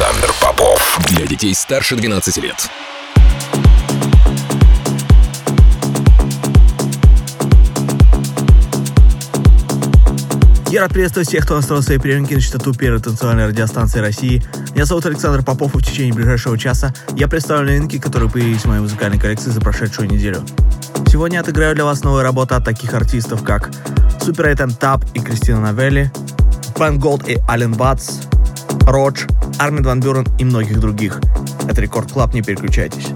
Александр Попов. Для детей старше 12 лет. Я рад приветствовать всех, кто настроил свои приемники на частоту первой танцевальной радиостанции России. Меня зовут Александр Попов, и в течение ближайшего часа я представлю новинки, которые появились в моей музыкальной коллекции за прошедшую неделю. Сегодня я отыграю для вас новые работы от таких артистов, как Super 8 Тап и Кристина Новелли, Ben Gold и Allen Watts, Rodg, Armin van Buuren и многих других. Это Record Club, не переключайтесь.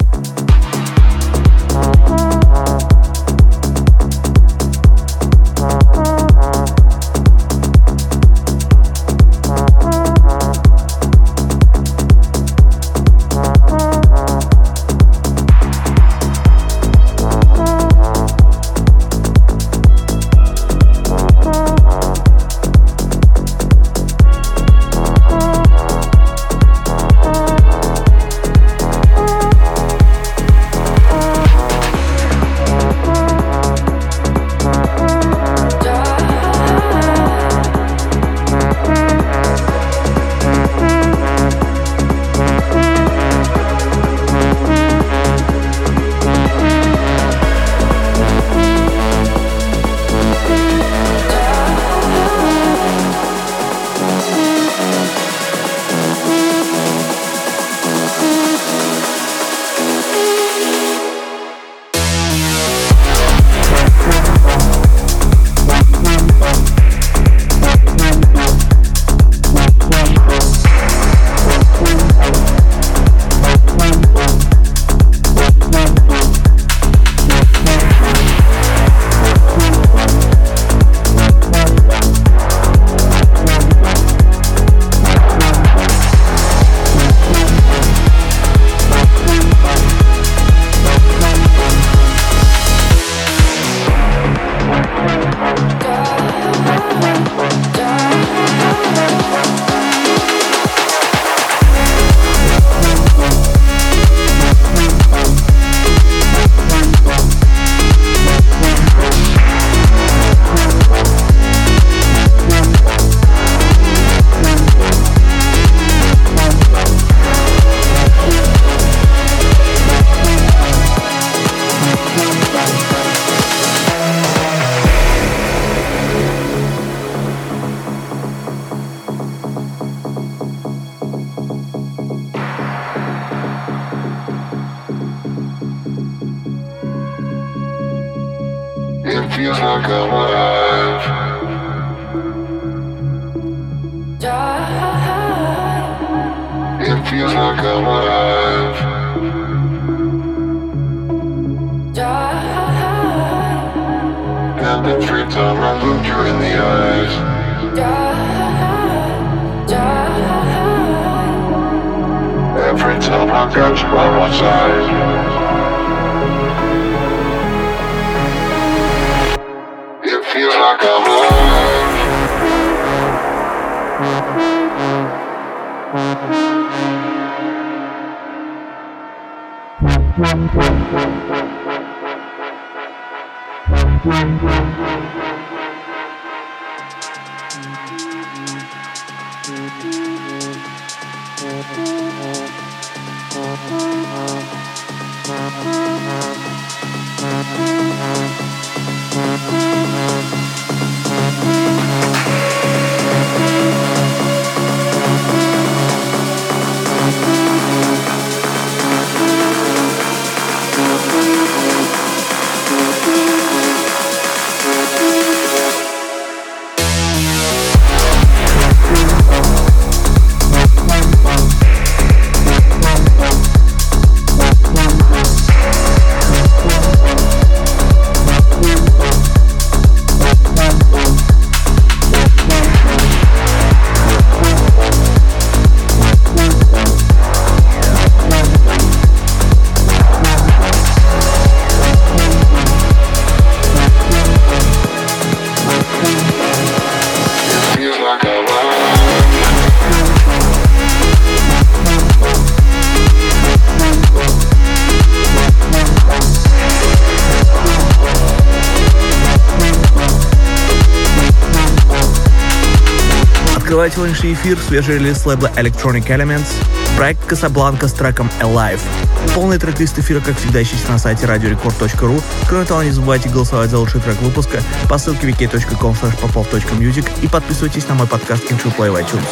Открывает сегодняшний эфир свежий релиз лейбла Electronic Elements, проект Casablanca с треком Alive. Полный трек-лист эфира, как всегда, ищите на сайте radiorecord.ru. Кроме того, не забывайте голосовать за лучший трек выпуска по ссылке wiki.com popov.music и подписывайтесь на мой подкаст Into Play в iTunes.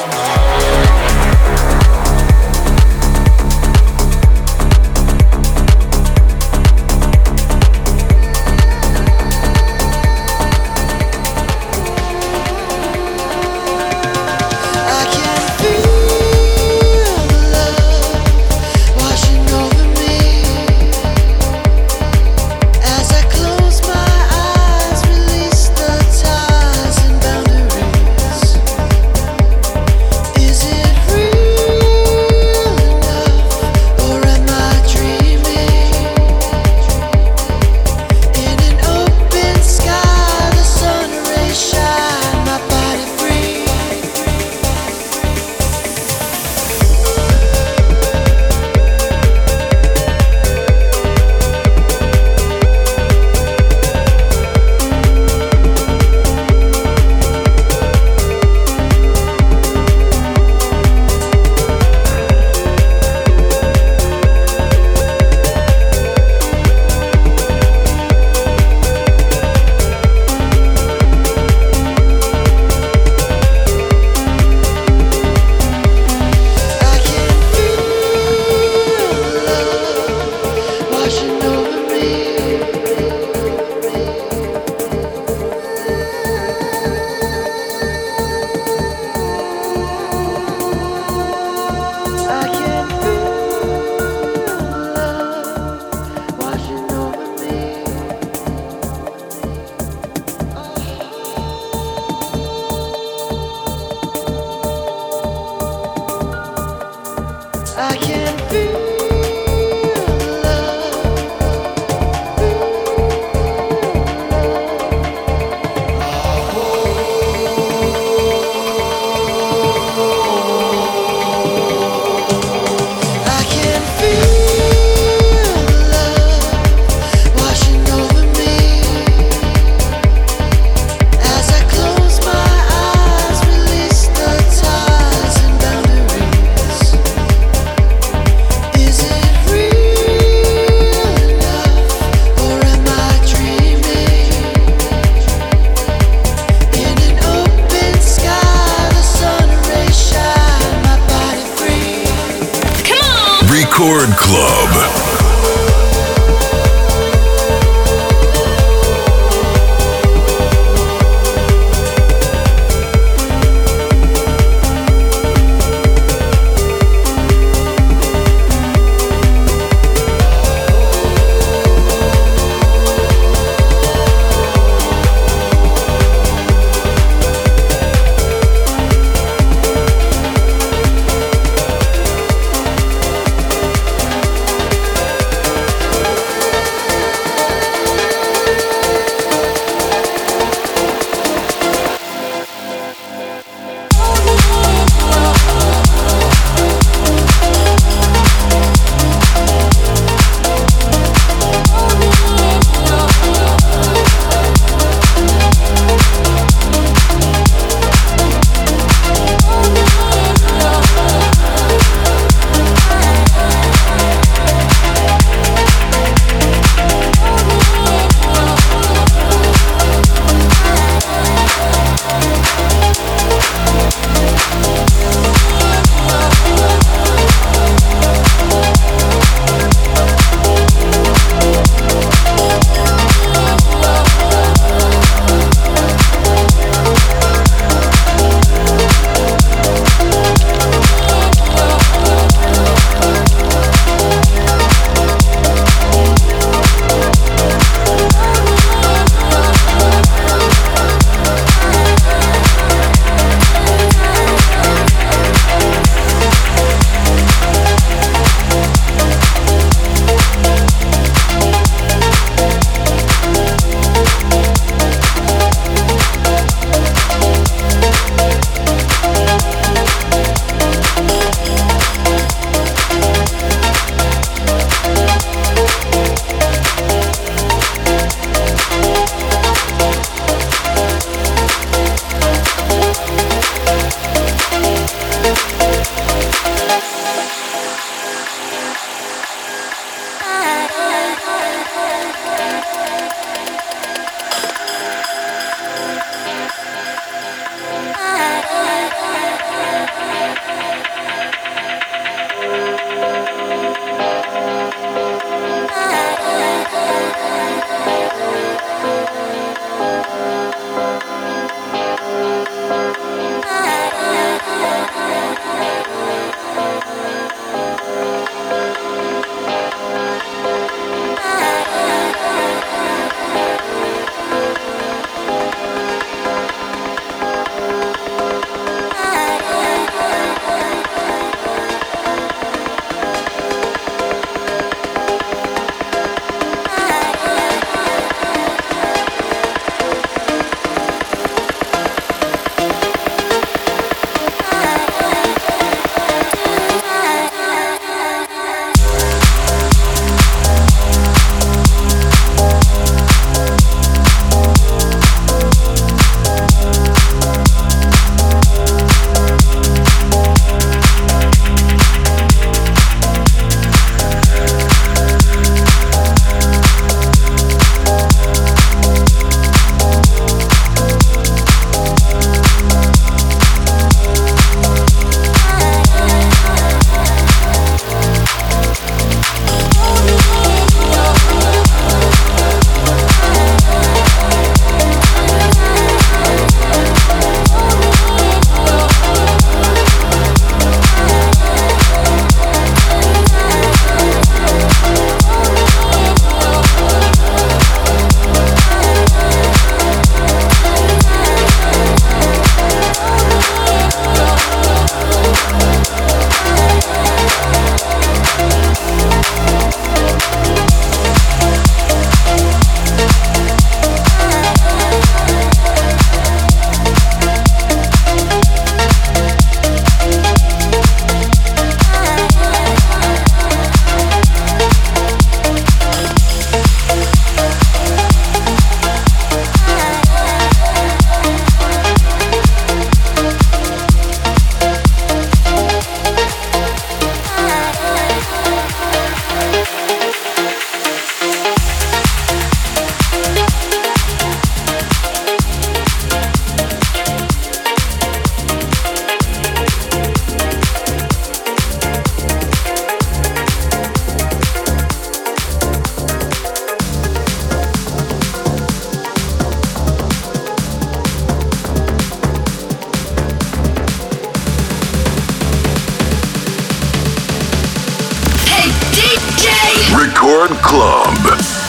Unicorn Club.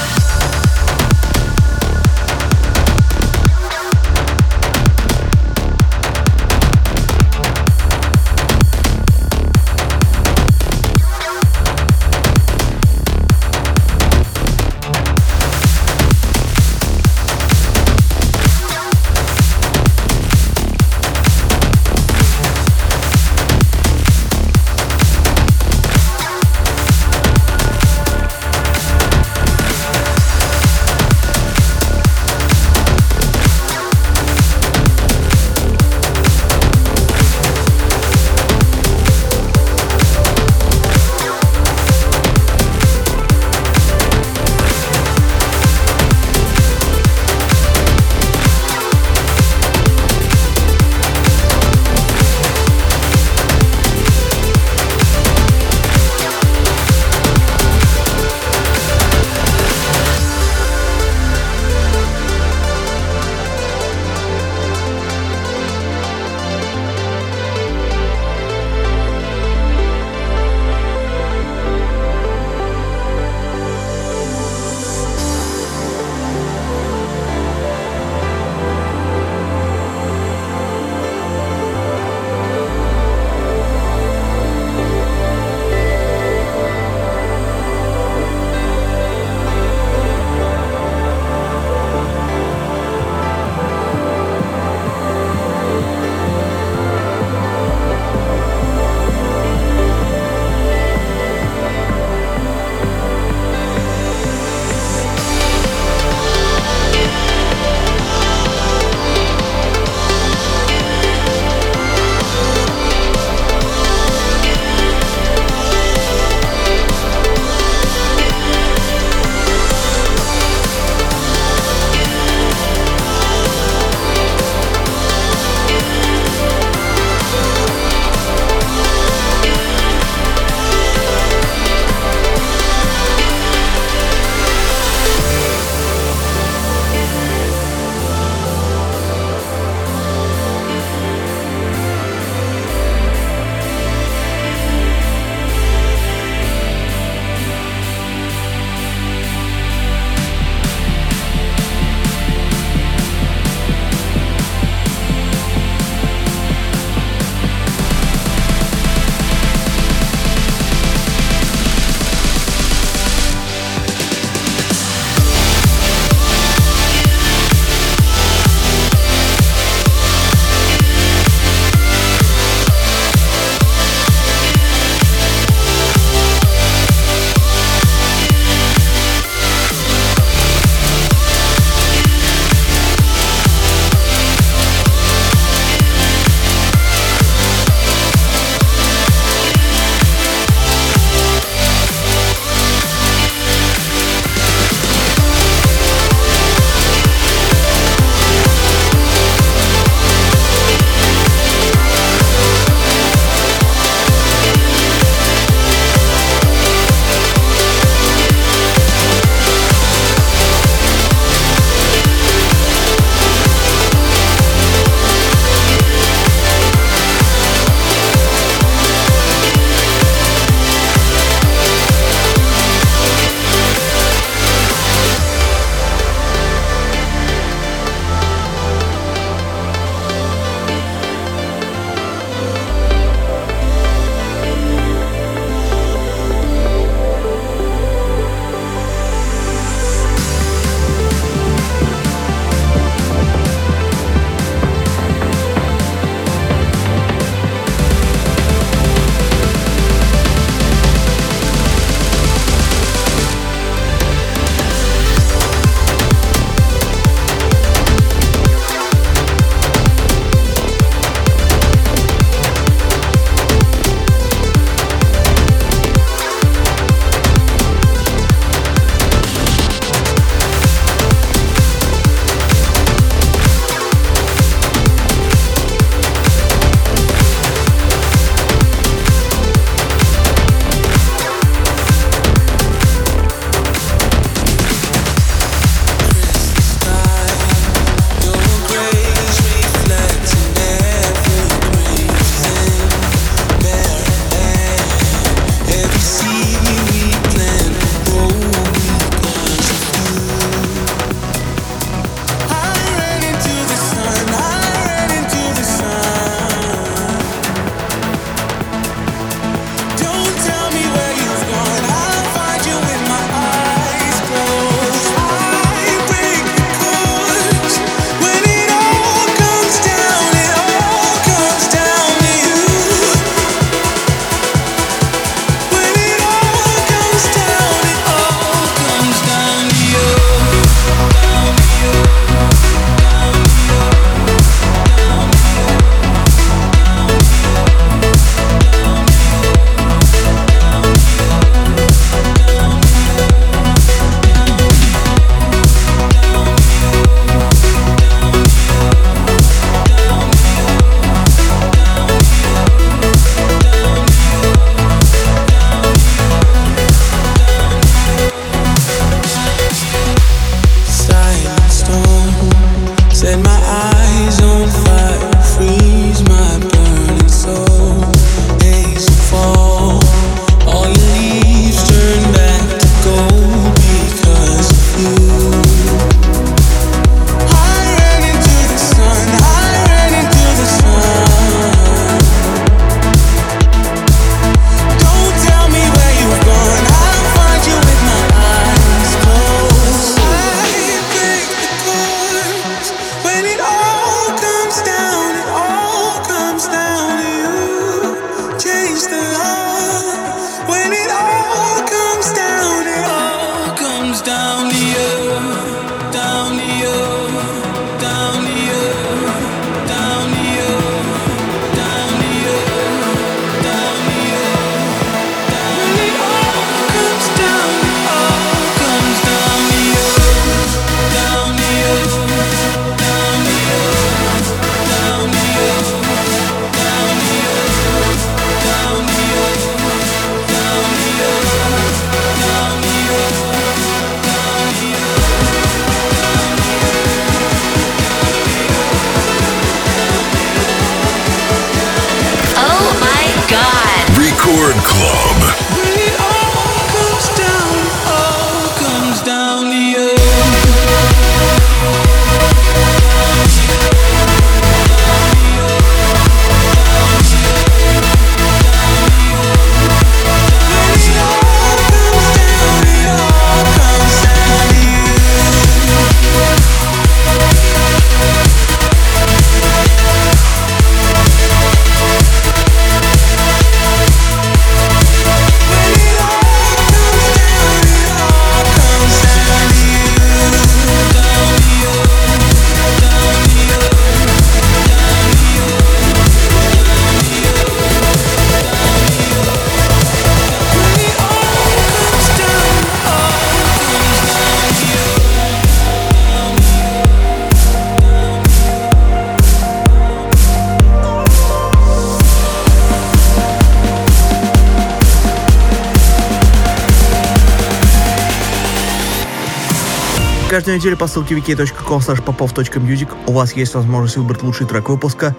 Каждую неделю по ссылке vk.com/popov.music у вас есть возможность выбрать лучший трек выпуска.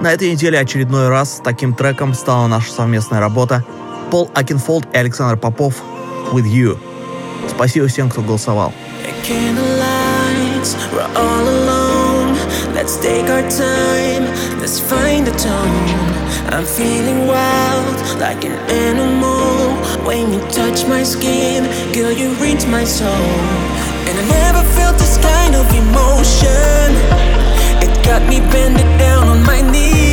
На этой неделе очередной раз таким треком стала наша совместная работа Paul Oakenfold и Александр Попов «With You». Спасибо всем, кто голосовал. Let's take our time, let's find the tone. I'm feeling wild, like an animal. When you touch my skin, girl, you reach my soul. And I never of emotion. It got me bending down on my knees.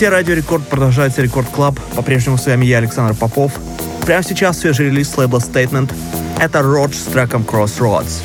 Частоте Радио Рекорд продолжается Record Club. По-прежнему с вами я, Александр Попов. Прямо сейчас свежий релиз лейбла Statement. Это Rodg с треком Crossroads.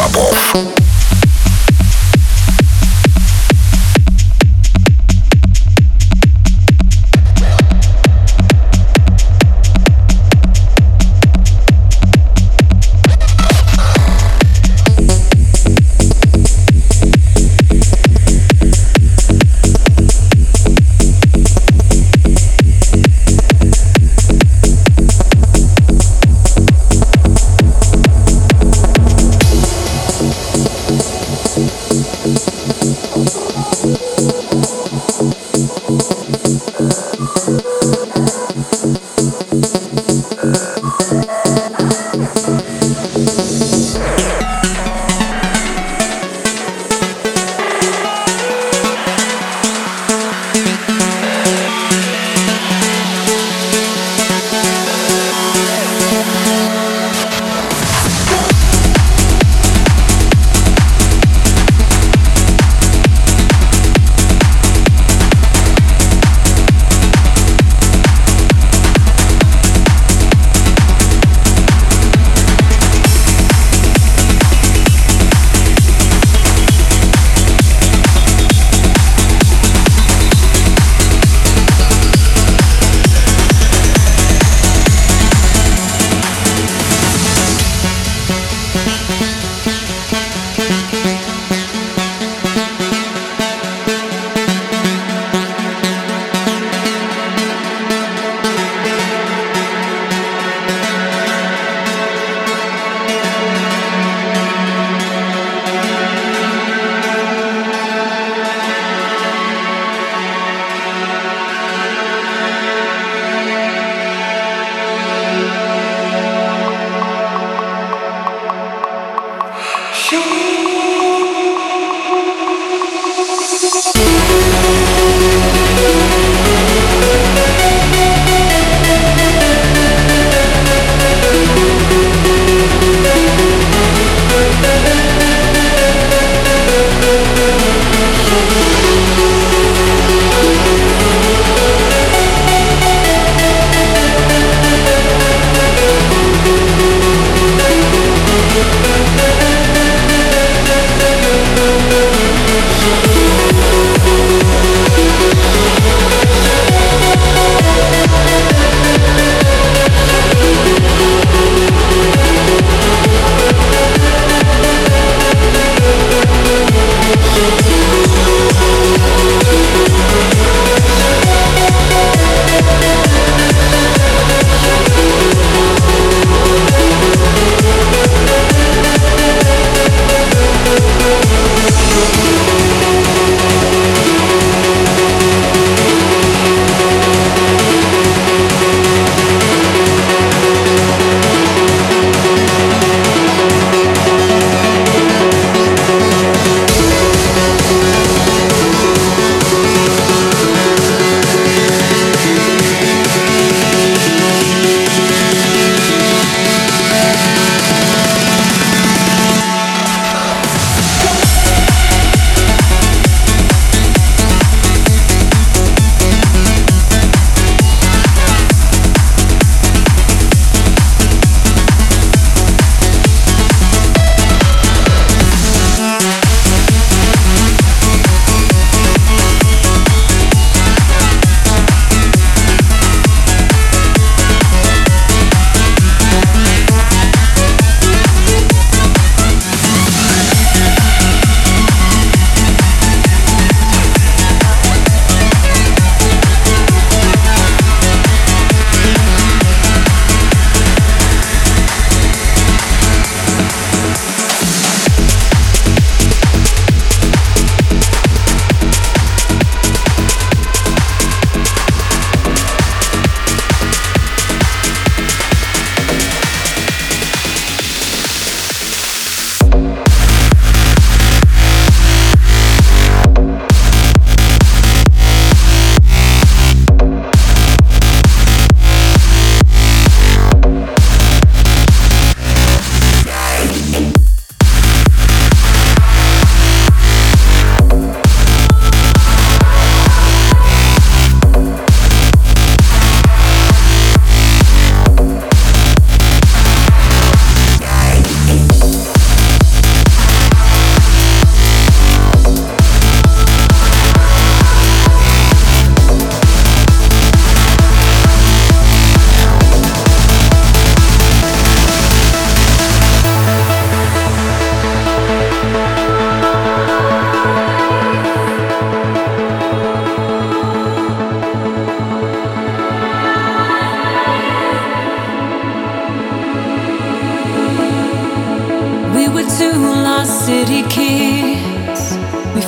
Попов.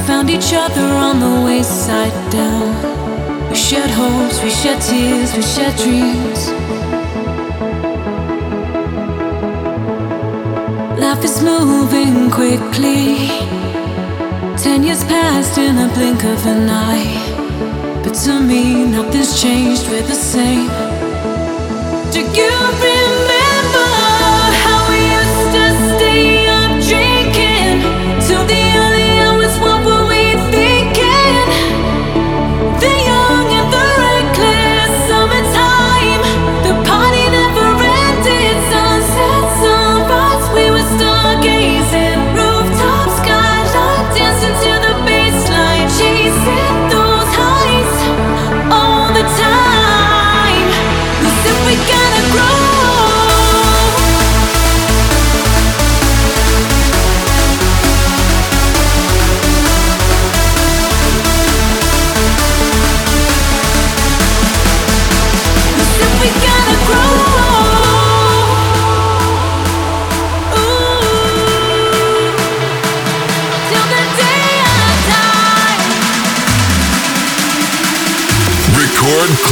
Found each other on the wayside down. We shared hopes, we shared tears, we shared dreams. Life is moving quickly. Ten years passed in a blink of an eye. But to me, nothing's changed, we're the same. Do you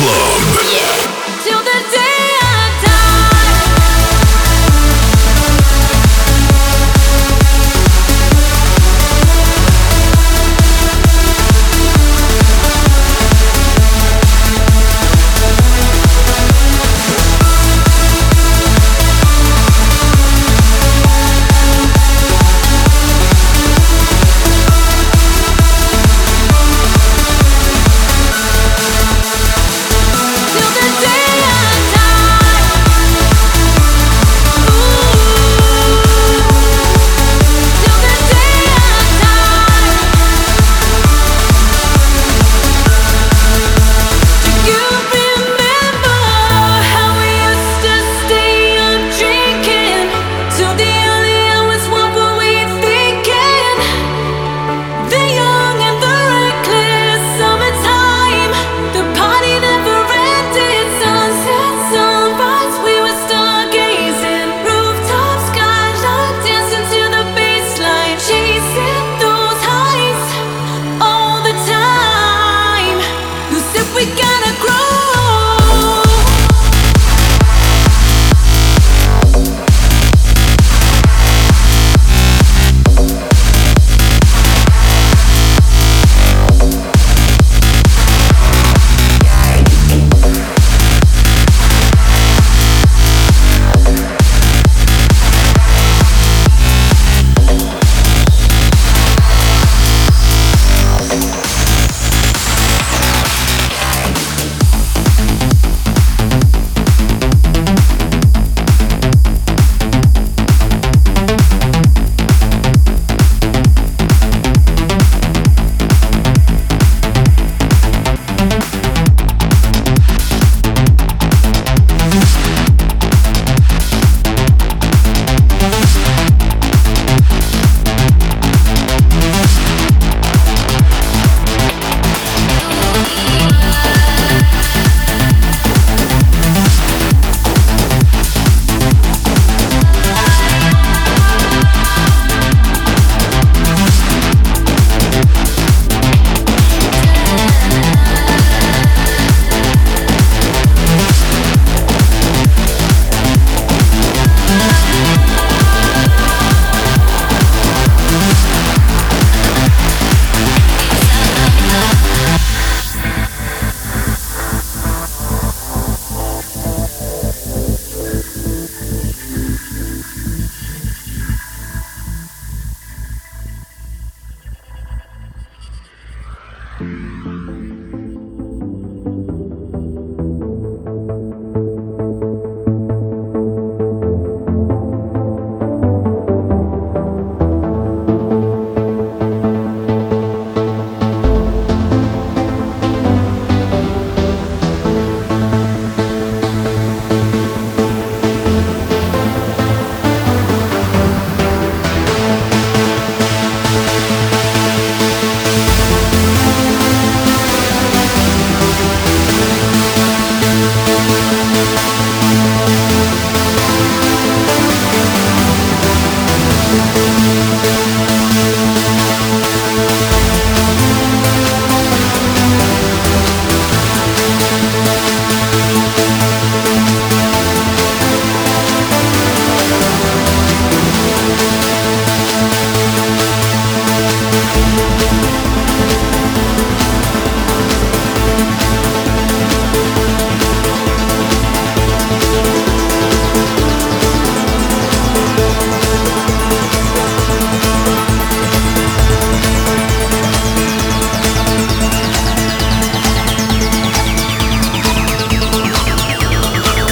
Club.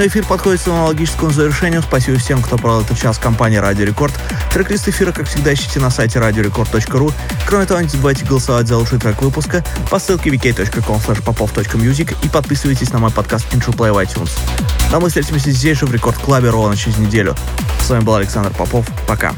Очередной эфир подходит к своему логическому завершению. Спасибо всем, кто провел этот час компании Радио Рекорд. Трек-лист эфира, как всегда, ищите на сайте radiorecord.ru. Кроме того, не забывайте голосовать за лучший трек выпуска по ссылке vk.com popov.music и подписывайтесь на мой подкаст Intro Play в iTunes. А мы встретимся здесь же в Рекорд Клабе ровно через неделю. С вами был Александр Попов. Пока.